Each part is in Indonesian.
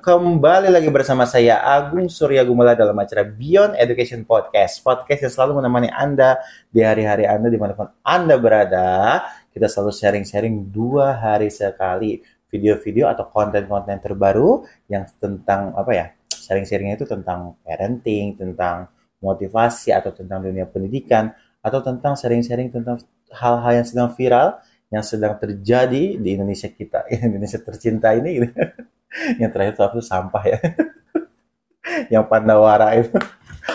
kembali lagi bersama saya Agung Surya Gumala dalam acara Beyond Education Podcast. Podcast yang selalu menemani Anda di hari-hari Anda di mana pun Anda berada. Kita selalu sharing-sharing dua hari sekali video-video atau konten-konten terbaru yang tentang apa ya? Sharing-sharingnya itu tentang parenting, tentang motivasi atau tentang dunia pendidikan atau tentang sharing-sharing tentang hal-hal yang sedang viral yang sedang terjadi di Indonesia kita, Indonesia tercinta ini. Gitu. Yang terakhir itu aku sampah ya. yang Pandawara itu.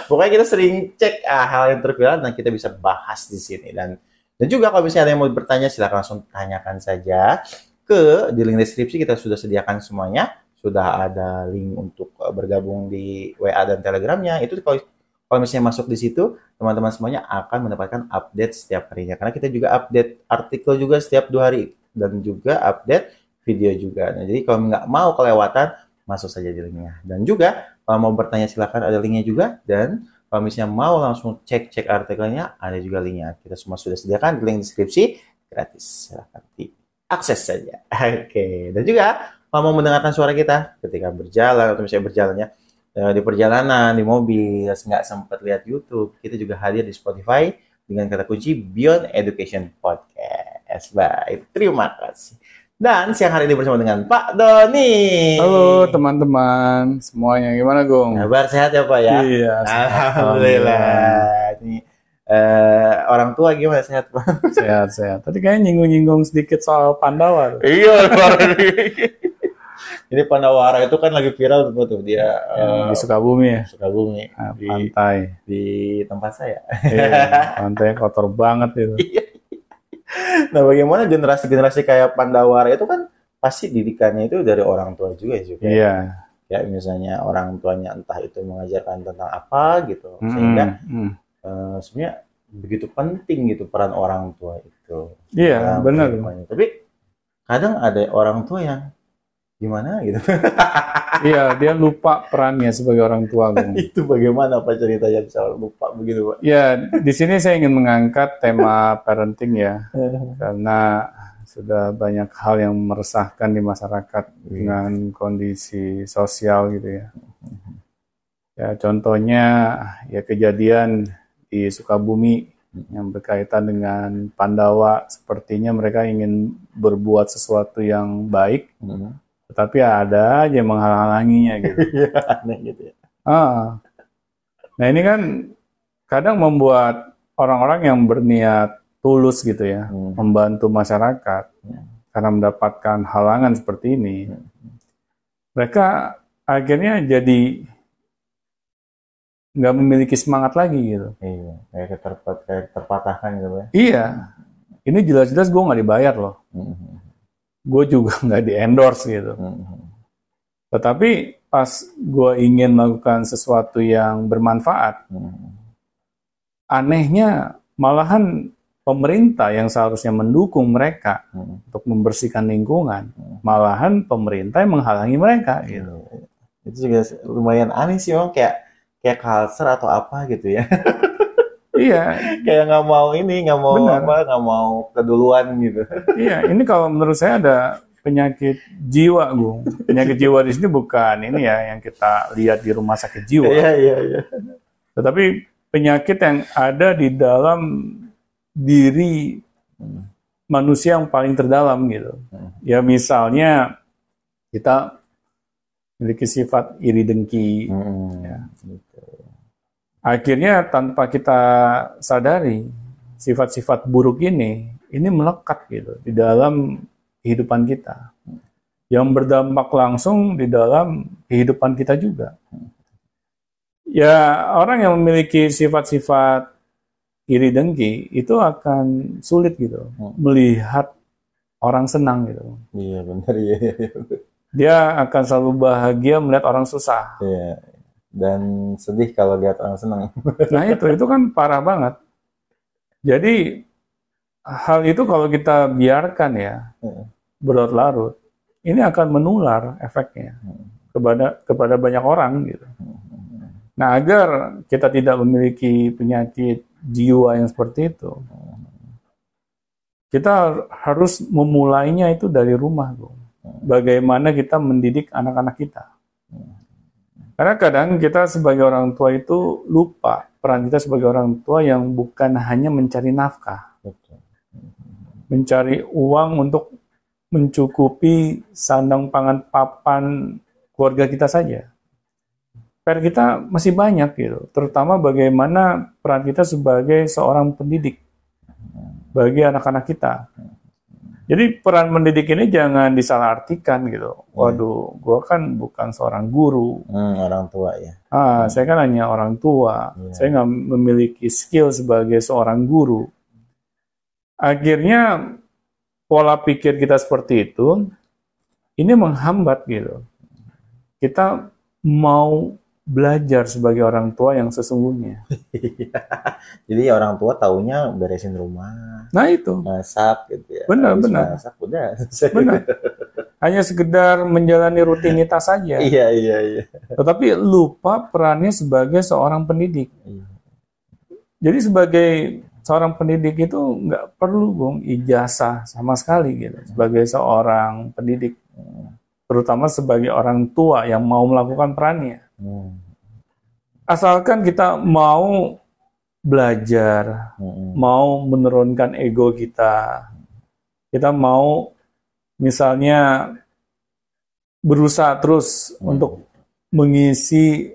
Pokoknya kita sering cek ah, hal yang terviral dan kita bisa bahas di sini dan dan juga kalau misalnya ada yang mau bertanya silahkan langsung tanyakan saja ke di link deskripsi kita sudah sediakan semuanya sudah ada link untuk eh, bergabung di WA dan Telegramnya itu kalau kalau misalnya masuk di situ, teman-teman semuanya akan mendapatkan update setiap harinya. Karena kita juga update artikel juga setiap dua hari dan juga update video juga. Nah, jadi kalau nggak mau kelewatan, masuk saja di linknya. Dan juga kalau mau bertanya silahkan ada linknya juga. Dan kalau misalnya mau langsung cek-cek artikelnya, ada juga linknya. Kita semua sudah sediakan di link deskripsi gratis. Silahkan diakses saja. Oke. Dan juga kalau mau mendengarkan suara kita ketika berjalan atau misalnya berjalannya, Eh, di perjalanan, di mobil, nggak sempat lihat YouTube, kita juga hadir di Spotify dengan kata kunci Beyond Education Podcast. Baik, terima kasih. Dan siang hari ini bersama dengan Pak Doni. Halo teman-teman semuanya, gimana Gong? Kabar sehat ya Pak ya? Iya. Alhamdulillah. Ini uh, orang tua gimana sehat Pak? Sehat sehat. Tadi kayaknya nyinggung-nyinggung sedikit soal Pandawa. Iya. Ini Pandawara itu kan lagi viral tuh dia uh, di Sukabumi ya. Sukabumi nah, di, pantai di tempat saya. Iya, pantai kotor banget itu. Nah, bagaimana generasi-generasi kayak Pandawara itu kan pasti didikannya itu dari orang tua juga juga. Iya. Ya misalnya orang tuanya entah itu mengajarkan tentang apa gitu, mm, sehingga mm. Uh, sebenarnya begitu penting gitu peran orang tua itu. Iya, benar. Tapi kadang ada orang tua yang gimana gitu. iya, dia lupa perannya sebagai orang tua. itu bagaimana Pak ceritanya bisa lupa begitu Pak? Ya, di sini saya ingin mengangkat tema parenting ya, karena sudah banyak hal yang meresahkan di masyarakat iya. dengan kondisi sosial gitu ya. Ya, contohnya ya kejadian di Sukabumi yang berkaitan dengan Pandawa, sepertinya mereka ingin berbuat sesuatu yang baik, hmm tapi ada aja yang menghalanginya gitu. Iya, aneh gitu ya. Ah. Nah ini kan kadang membuat orang-orang yang berniat tulus gitu ya, hmm. membantu masyarakat hmm. karena mendapatkan halangan seperti ini, hmm. mereka akhirnya jadi nggak memiliki semangat lagi gitu. Iya, kayak, terpat, kayak terpatahkan gitu ya. Iya, ini jelas-jelas gue nggak dibayar loh. Hmm gue juga nggak di endorse gitu. Hmm. Tetapi pas gue ingin melakukan sesuatu yang bermanfaat, hmm. anehnya malahan pemerintah yang seharusnya mendukung mereka hmm. untuk membersihkan lingkungan, hmm. malahan pemerintah yang menghalangi mereka gitu. Itu juga lumayan aneh sih, om kayak kayak culture atau apa gitu ya. Iya. Kayak nggak mau ini, nggak mau Benar. apa, nggak mau keduluan gitu. Iya, ini kalau menurut saya ada penyakit jiwa, Gung. Penyakit jiwa di sini bukan ini ya yang kita lihat di rumah sakit jiwa. Iya, iya, iya. Tetapi penyakit yang ada di dalam diri manusia yang paling terdalam gitu. Ya misalnya kita memiliki sifat iri dengki, hmm. ya. Gitu akhirnya tanpa kita sadari sifat-sifat buruk ini ini melekat gitu di dalam kehidupan kita yang berdampak langsung di dalam kehidupan kita juga. Ya orang yang memiliki sifat-sifat iri dengki itu akan sulit gitu hmm. melihat orang senang gitu. Iya benar iya, iya, iya. Dia akan selalu bahagia melihat orang susah. Iya dan sedih kalau lihat orang senang. Nah itu itu kan parah banget. Jadi hal itu kalau kita biarkan ya berlarut-larut, ini akan menular efeknya kepada kepada banyak orang gitu. Nah agar kita tidak memiliki penyakit jiwa yang seperti itu, kita harus memulainya itu dari rumah, Bagaimana kita mendidik anak-anak kita Karena kadang kita sebagai orang tua itu lupa peran kita sebagai orang tua yang bukan hanya mencari nafkah, Betul. mencari uang untuk mencukupi sandang pangan papan keluarga kita saja. PR kita masih banyak gitu, terutama bagaimana peran kita sebagai seorang pendidik bagi anak-anak kita. Jadi peran mendidik ini jangan disalahartikan gitu. Waduh, gua kan bukan seorang guru. Hmm, orang tua ya. Ah, saya kan hanya orang tua. Iya. Saya nggak memiliki skill sebagai seorang guru. Akhirnya pola pikir kita seperti itu, ini menghambat gitu. Kita mau belajar sebagai orang tua yang sesungguhnya. Jadi orang tua taunya beresin rumah, Nah itu, masak gitu ya. Benar, Habis benar. Masak udah. benar. Hanya sekedar menjalani rutinitas saja. iya, iya, iya. Tetapi lupa perannya sebagai seorang pendidik. Iya. Jadi sebagai seorang pendidik itu nggak perlu bung ijazah sama sekali gitu sebagai seorang pendidik, terutama sebagai orang tua yang mau melakukan perannya. Hmm. Asalkan kita mau belajar, Hmm. mau menurunkan ego kita, kita mau misalnya berusaha terus Hmm. untuk mengisi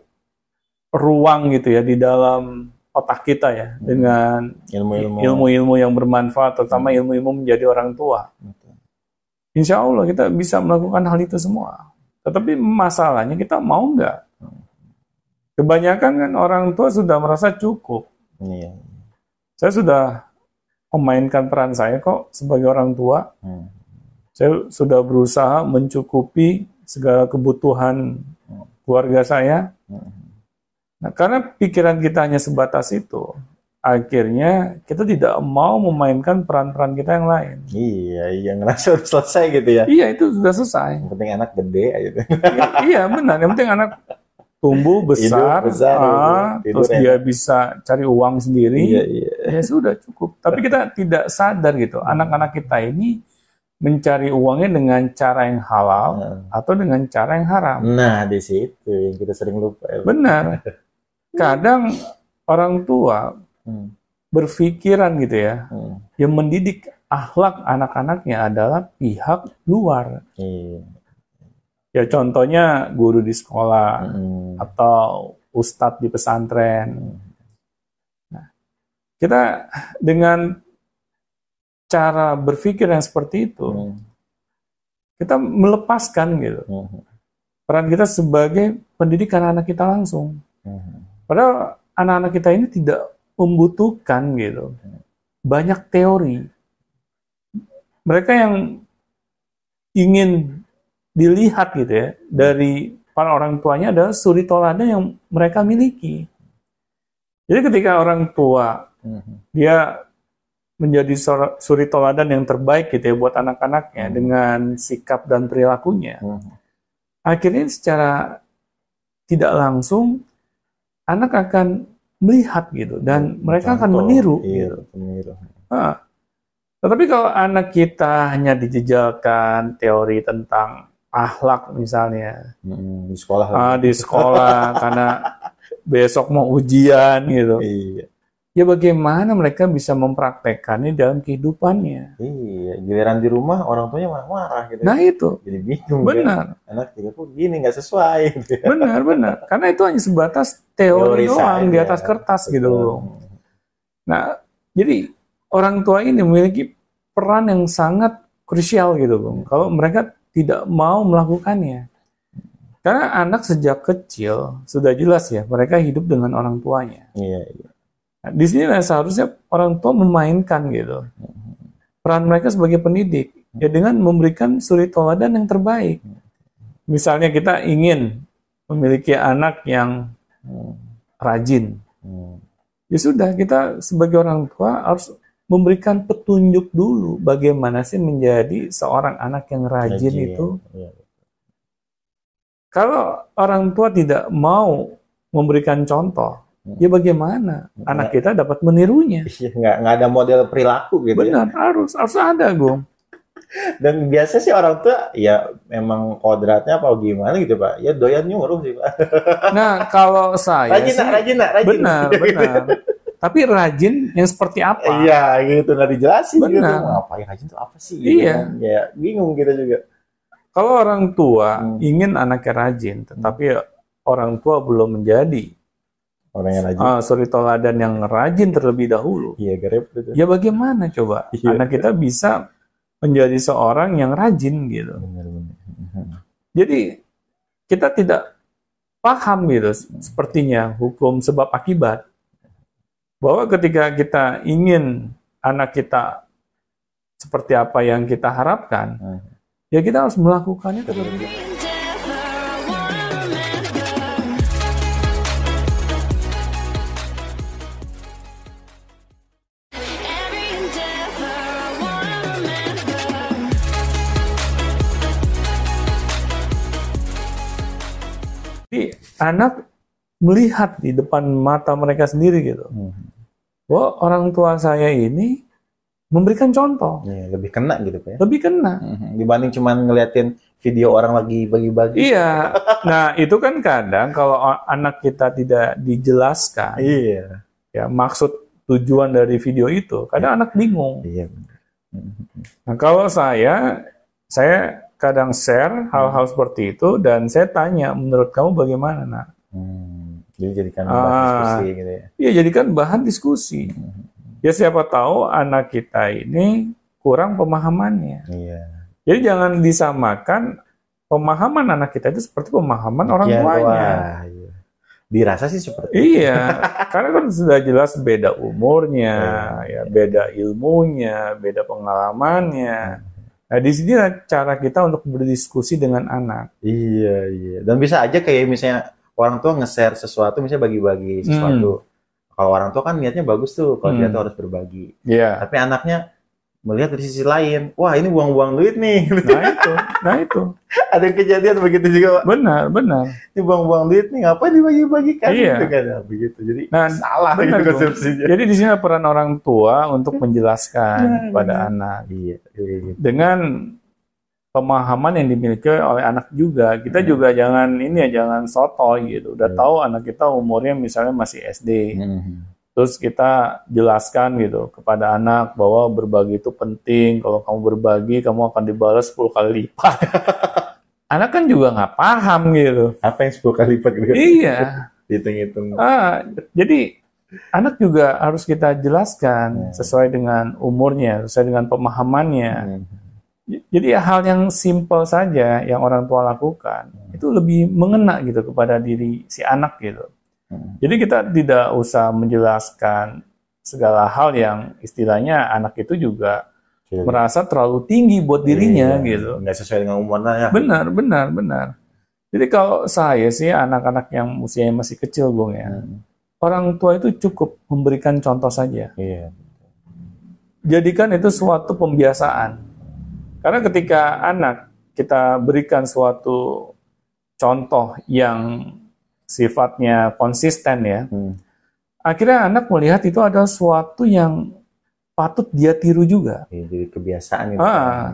ruang gitu ya di dalam otak kita ya dengan Ilmu-ilmu. ilmu-ilmu yang bermanfaat, terutama ilmu-ilmu menjadi orang tua. Betul. Insya Allah kita bisa melakukan hal itu semua. Tetapi masalahnya kita mau nggak? Kebanyakan kan orang tua sudah merasa cukup. Iya. Saya sudah memainkan peran saya kok sebagai orang tua. Hmm. Saya sudah berusaha mencukupi segala kebutuhan keluarga saya. Hmm. Nah, karena pikiran kita hanya sebatas itu, akhirnya kita tidak mau memainkan peran-peran kita yang lain. Iya, iya ngerasa udah selesai gitu ya. Iya, itu sudah selesai. Yang penting anak gede aja. I- iya, benar. Yang penting anak tumbuh besar, Hidup besar, ah, tidur terus enak. dia bisa cari uang sendiri. iya, iya. Ya sudah cukup. Tapi kita tidak sadar gitu, anak-anak kita ini mencari uangnya dengan cara yang halal Nah. atau dengan cara yang haram. Nah, di situ yang kita sering lupa. ya. Benar. Kadang orang tua Hmm. berpikiran gitu ya, Hmm. yang mendidik akhlak anak-anaknya adalah pihak luar. Iya. Ya contohnya guru di sekolah Hmm. atau ustadz di pesantren. Nah, kita dengan cara berpikir yang seperti itu, Hmm. kita melepaskan gitu Hmm. peran kita sebagai pendidik anak-anak kita langsung. Hmm. Padahal anak-anak kita ini tidak membutuhkan gitu banyak teori. Mereka yang ingin dilihat gitu ya dari para orang tuanya adalah suri toladan yang mereka miliki. Jadi ketika orang tua Hmm. dia menjadi suri toladan yang terbaik gitu ya buat anak-anaknya Hmm. dengan sikap dan perilakunya. Hmm. Akhirnya secara tidak langsung anak akan melihat gitu dan mereka akan meniru Iya, gitu. meniru. Ah. Tetapi kalau anak kita hanya dijejalkan teori tentang akhlak misalnya Hmm. Di sekolah. ah, di sekolah karena besok mau ujian gitu, Iya. ya bagaimana mereka bisa mempraktekkannya dalam kehidupannya? Iya, giliran di rumah orang tuanya marah-marah gitu. Nah itu Jadi bingung kan. benar, Anak juga kok gini nggak sesuai gitu benar, benar. Karena itu hanya sebatas teori, doang di atas kertas gitu. Betul. Nah, jadi orang tua ini memiliki peran yang sangat krusial gitu, Bung. Kalau mereka tidak mau melakukannya. Karena anak sejak kecil sudah jelas ya, mereka hidup dengan orang tuanya. Iya, iya. Nah, di sini seharusnya orang tua memainkan gitu. Peran mereka sebagai pendidik ya dengan memberikan suri toladan yang terbaik. Misalnya kita ingin memiliki anak yang Hmm. rajin, Hmm. ya sudah kita sebagai orang tua harus memberikan petunjuk dulu bagaimana sih menjadi seorang anak yang rajin, Rajin. itu. Iya. Kalau orang tua tidak mau memberikan contoh, Hmm. ya bagaimana Nggak. anak kita dapat menirunya? Iya, nggak nggak ada model perilaku gitu ya. Benar, harus harus ada, Gung. Dan biasa sih orang tua ya memang kodratnya apa gimana gitu pak. Ya doyan nyuruh sih pak. Nah kalau saya Rajin sih, nak, rajin nak, rajin. benar benar. Tapi rajin yang seperti apa? Iya gitu nggak dijelasin gitu. Benar. Ngapain rajin itu apa sih? Gitu Iya. kan. Ya bingung kita juga. Kalau orang tua Hmm. ingin anaknya rajin, tetapi orang tua belum menjadi Orang yang rajin. ah, suri toladan yang rajin terlebih dahulu. Iya garep itu. Ya bagaimana coba Iya. anak kita bisa menjadi seorang yang rajin gitu. Benar, benar. Jadi kita tidak paham gitu sepertinya hukum sebab akibat. Bahwa ketika kita ingin anak kita seperti apa yang kita harapkan, Hmm. ya kita harus melakukannya terlebih dahulu. Jadi anak melihat di depan mata mereka sendiri gitu. Hmm. Bahwa orang tua saya ini memberikan contoh, Iya, lebih kena gitu pak ya. lebih kena. Mhm. Dibanding cuman ngeliatin video orang lagi bagi-bagi. Iya. Nah, itu kan kadang kalau anak kita tidak dijelaskan Iya. ya maksud tujuan dari video itu, kadang anak bingung. Iya. benar. Mhm. Nah, kalau saya saya kadang share hal-hal seperti itu dan saya tanya, menurut kamu bagaimana, Nak? Hmm. Jadi jadikan Ah. diskusi gitu ya. Iya, jadikan bahan diskusi. Ya siapa tahu anak kita ini kurang pemahamannya. Iya. Jadi jangan disamakan pemahaman anak kita itu seperti pemahaman orang Iya, tuanya. wah, iya. Dirasa sih seperti Iya, karena kan sudah jelas beda umurnya, ya beda ilmunya, beda pengalamannya. Nah, di sini cara kita untuk berdiskusi dengan anak. Iya, iya. Dan bisa aja kayak misalnya orang tua nge-share sesuatu, misalnya bagi-bagi sesuatu. Kalau orang tua kan niatnya bagus tuh, kalau dia Hmm. tuh harus berbagi. Iya. Tapi anaknya melihat dari sisi lain, wah ini buang-buang duit nih. Nah itu, nah itu, Ada kejadian begitu juga, Pak. benar, benar. Ini buang-buang duit nih, ngapain dibagi-bagikan? Iya. Gitu kan, Nah, begitu. Jadi Nah, salah benar, gitu konsepsinya. Jadi di sini peran orang tua untuk menjelaskan pada anak Iya, iya, iya. dengan pemahaman yang dimiliki oleh anak juga. Kita juga jangan ini ya jangan sotoy gitu. Udah Hmm. tahu anak kita umurnya misalnya masih SD. Mhm. Terus kita jelaskan gitu kepada anak bahwa berbagi itu penting. Kalau kamu berbagi, kamu akan dibalas 10 kali lipat. anak kan juga nggak paham gitu. Apa yang 10 kali lipat gitu? Iya. Hitung-hitung. Ah, jadi anak juga harus kita jelaskan Hmm. sesuai dengan umurnya, sesuai dengan pemahamannya. Mhm. Jadi hal yang simpel saja yang orang tua lakukan itu lebih mengena gitu kepada diri si anak gitu. Mhm. Jadi kita tidak usah menjelaskan segala hal yang istilahnya anak itu juga Iya. merasa terlalu tinggi buat dirinya Iya, gitu. Nggak sesuai dengan umurnya ya. Benar, benar, benar. Jadi kalau saya sih anak-anak yang usianya masih kecil, Bung ya, Mhm. orang tua itu cukup memberikan contoh saja. Iya. Jadikan itu suatu pembiasaan. Karena ketika anak kita berikan suatu contoh yang sifatnya konsisten ya, Hmm. akhirnya anak melihat itu adalah suatu yang patut dia tiru juga. Iya, jadi kebiasaan gitu. Ah.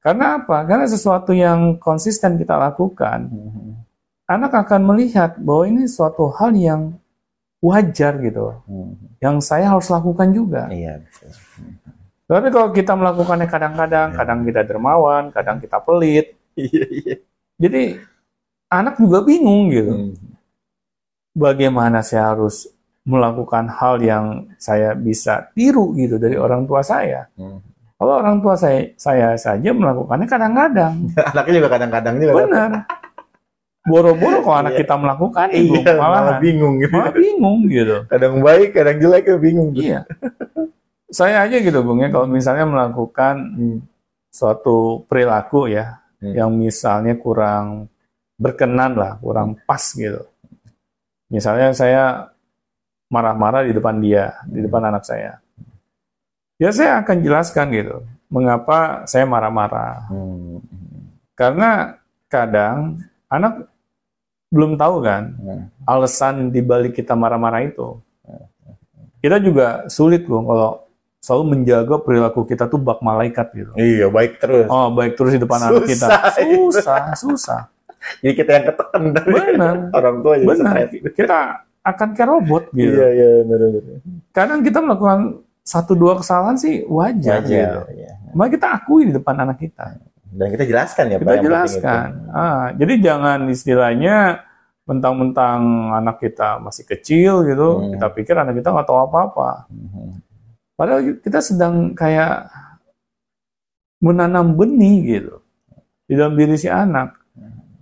Karena apa? Karena sesuatu yang konsisten kita lakukan, Mhm. anak akan melihat bahwa ini suatu hal yang wajar gitu, Mhm. yang saya harus lakukan juga. Iya. betul. Tapi kalau kita melakukannya kadang-kadang, kadang kita dermawan, kadang kita pelit, Iya, iya. jadi anak juga bingung gitu. Mhm. Bagaimana saya harus melakukan hal yang saya bisa tiru gitu dari orang tua saya. Mhm. Kalau orang tua saya, saya saja melakukannya kadang-kadang. Anaknya juga kadang-kadang juga. Benar. Boro-boro kalau anak Iya. kita melakukan Iya, itu malah malah, bingung gitu. malah bingung gitu. Kadang baik, kadang jelek, bingung. Iya. Saya aja gitu Bung ya kalau misalnya melakukan Hmm. suatu perilaku ya Hmm. yang misalnya kurang berkenan lah, kurang pas gitu. Misalnya saya marah-marah di depan dia, di depan anak saya. Ya saya akan jelaskan gitu, mengapa saya marah-marah. Hmm. Karena kadang anak belum tahu kan Hmm. alasan dibalik kita marah-marah itu. Kita juga sulit Bung kalau selalu menjaga perilaku kita tuh bak malaikat gitu. Iya, baik terus. Oh, baik terus di depan anak kita. Susah itu. Susah, susah. Jadi kita yang ketekan dari Benar. orang tua jadi Benar. stres. Kita akan kayak robot gitu. Iya, iya, benar benar. Kadang kita melakukan satu dua kesalahan sih wajar, gitu. Wajar, iya. Maka kita akui di depan anak kita. Dan kita jelaskan ya, Pak, Kita jelaskan. Ah, jadi jangan istilahnya mentang-mentang anak kita masih kecil gitu, Hmm. kita pikir anak kita nggak tahu apa-apa. Mhm. Padahal kita sedang kayak menanam benih gitu di dalam diri si anak.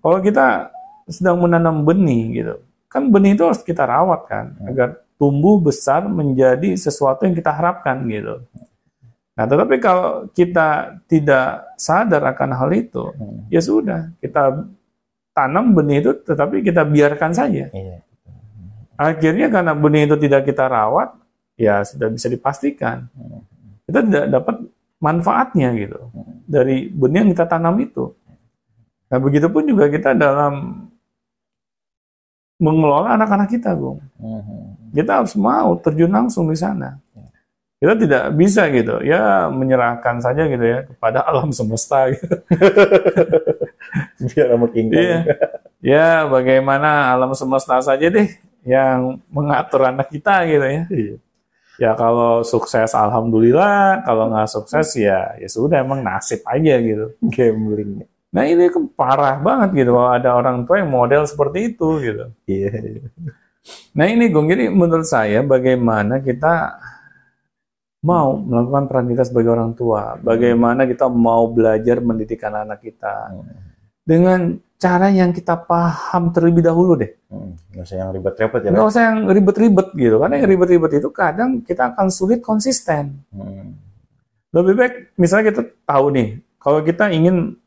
Kalau kita sedang menanam benih gitu, kan benih itu harus kita rawat kan, agar tumbuh besar menjadi sesuatu yang kita harapkan gitu. Nah, tetapi kalau kita tidak sadar akan hal itu, Hmm. ya sudah, kita tanam benih itu, tetapi kita biarkan saja. Iya. Akhirnya karena benih itu tidak kita rawat, ya sudah bisa dipastikan kita tidak dapat manfaatnya gitu dari benih yang kita tanam itu. Nah begitupun juga kita dalam mengelola anak-anak kita. Mhm. Kita harus mau terjun langsung di sana. Kita tidak bisa gitu, ya menyerahkan saja gitu ya kepada alam semesta. Gitu. Biar Kong. Iya. Ya bagaimana alam semesta saja deh yang mengatur anak kita gitu ya. Iya. Ya kalau sukses alhamdulillah, kalau nggak sukses ya ya sudah emang nasib aja gitu. Gambling. Nah ini parah banget gitu kalau ada orang tua yang model seperti itu gitu. Iya. iya. Nah ini Gung, jadi menurut saya bagaimana kita mau melakukan peran kita sebagai orang tua, bagaimana kita mau belajar mendidik anak kita dengan cara yang kita paham terlebih dahulu deh. Hmm. Nggak usah yang ribet-ribet ya. Nggak usah yang ribet-ribet gitu, karena yang ribet-ribet itu kadang kita akan sulit konsisten. Hmm. Lebih baik misalnya kita tahu nih, kalau kita ingin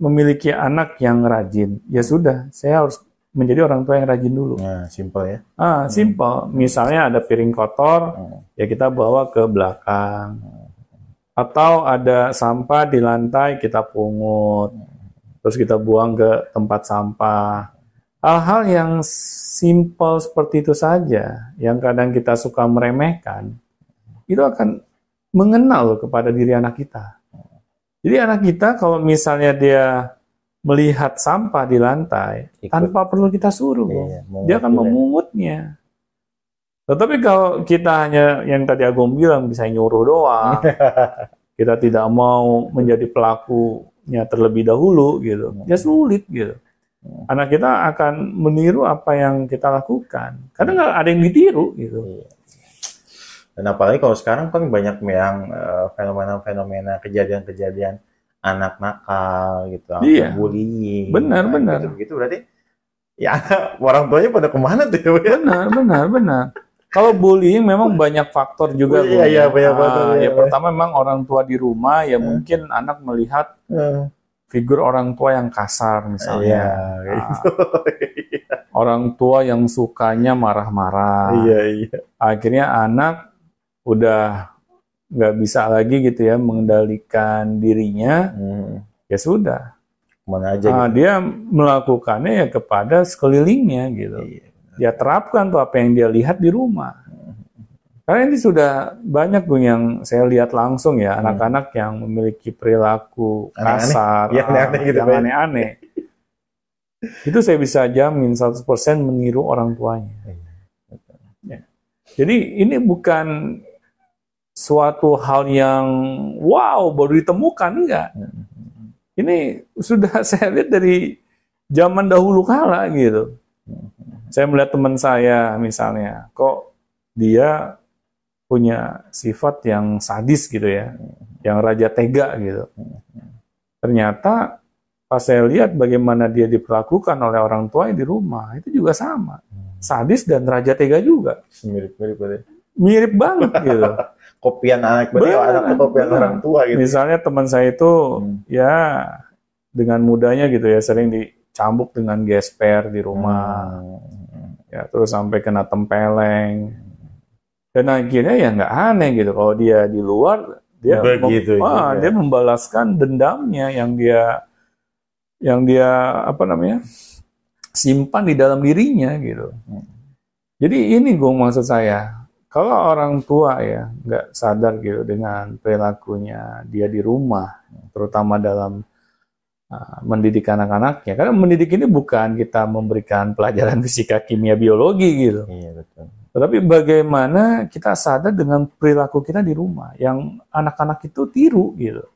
memiliki anak yang rajin, ya sudah, saya harus menjadi orang tua yang rajin dulu. Nah, simple ya. Ah, simple. Misalnya ada piring kotor, Hmm. ya kita bawa ke belakang. Atau ada sampah di lantai, kita pungut. Terus kita buang ke tempat sampah. Hal-hal yang simple seperti itu saja, yang kadang kita suka meremehkan, itu akan mengenal kepada diri anak kita. Jadi anak kita kalau misalnya dia melihat sampah di lantai, Ikut. tanpa perlu kita suruh, Bung. Iya, dia akan memungutnya. Tetapi kalau kita hanya yang tadi Agung bilang bisa nyuruh doang, kita tidak mau menjadi pelakunya terlebih dahulu gitu, ya sulit gitu. Anak kita akan meniru apa yang kita lakukan, karena nggak ada yang ditiru gitu. Iya. Dan apalagi kalau sekarang kan banyak yang eh, fenomena-fenomena kejadian-kejadian anak nakal gitu, Iya. bullying, Benar, nah, benar. Gitu, berarti ya orang tuanya pada ke mana tuh ya? Benar, benar, benar. Kalau bullying memang banyak faktor juga. Iya, iya, banyak Ah, faktor, ya iya. pertama memang orang tua di rumah ya mungkin anak melihat Eh, figur orang tua yang kasar misalnya. Iya, Ah, gitu. orang tua yang sukanya marah-marah. iya, iya. Akhirnya anak udah nggak bisa lagi gitu ya mengendalikan dirinya. Hmm, Ya sudah, ke mana aja Ah, gitu. dia melakukannya ya kepada sekelilingnya gitu. Iya. Dia terapkan tuh apa yang dia lihat di rumah. Karena ini sudah banyak gue yang saya lihat langsung ya anak-anak yang memiliki perilaku Hmm. Kasar, Iya, aneh-aneh ah, gitu, yang aneh-aneh. Itu saya bisa jamin 100% meniru orang tuanya. Ya. Jadi ini bukan suatu hal yang wow baru ditemukan enggak. Ini sudah saya lihat dari zaman dahulu kala gitu. Saya melihat teman saya misalnya, kok dia punya sifat yang sadis gitu ya, yang raja tega gitu. Ternyata pas saya lihat bagaimana dia diperlakukan oleh orang tuanya di rumah, itu juga sama. Sadis dan raja tega juga. Mirip-mirip berarti. Mirip banget gitu. Kopian anak berarti anak kopian benar. orang tua gitu. Misalnya teman saya itu Hmm. ya dengan mudahnya gitu ya sering dicambuk dengan gesper di rumah. Hmm. Ya terus sampai kena tempeleng. Dan akhirnya ya nggak aneh gitu. Kalau dia di luar dia Begitu ah, juga. dia membalaskan dendamnya yang dia yang dia apa namanya simpan di dalam dirinya gitu. Jadi ini gue maksud saya kalau orang tua ya nggak sadar gitu dengan perilakunya dia di rumah, terutama dalam uh, mendidik anak-anaknya. Karena mendidik ini bukan kita memberikan pelajaran fisika, kimia, biologi gitu. Iya betul. Tetapi bagaimana kita sadar dengan perilaku kita di rumah yang anak-anak itu tiru gitu.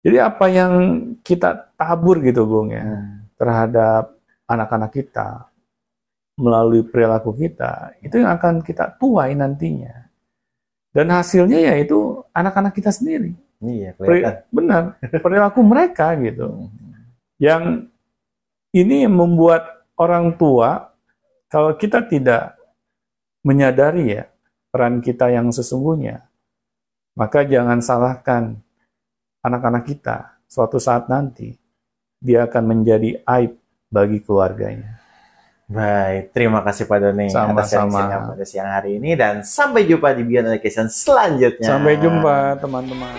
Jadi apa yang kita tabur gitu Bung ya Hmm. terhadap anak-anak kita melalui perilaku kita itu yang akan kita tuai nantinya. Dan hasilnya yaitu anak-anak kita sendiri. Iya kelihatan. benar, perilaku mereka gitu. Yang ini membuat orang tua kalau kita tidak menyadari ya peran kita yang sesungguhnya, maka jangan salahkan anak-anak kita suatu saat nanti dia akan menjadi aib bagi keluarganya. Baik, terima kasih Pak Doni atas Sama-sama. sharing-sharingnya pada siang hari ini dan sampai jumpa di Beyond Education selanjutnya. Sampai jumpa teman-teman.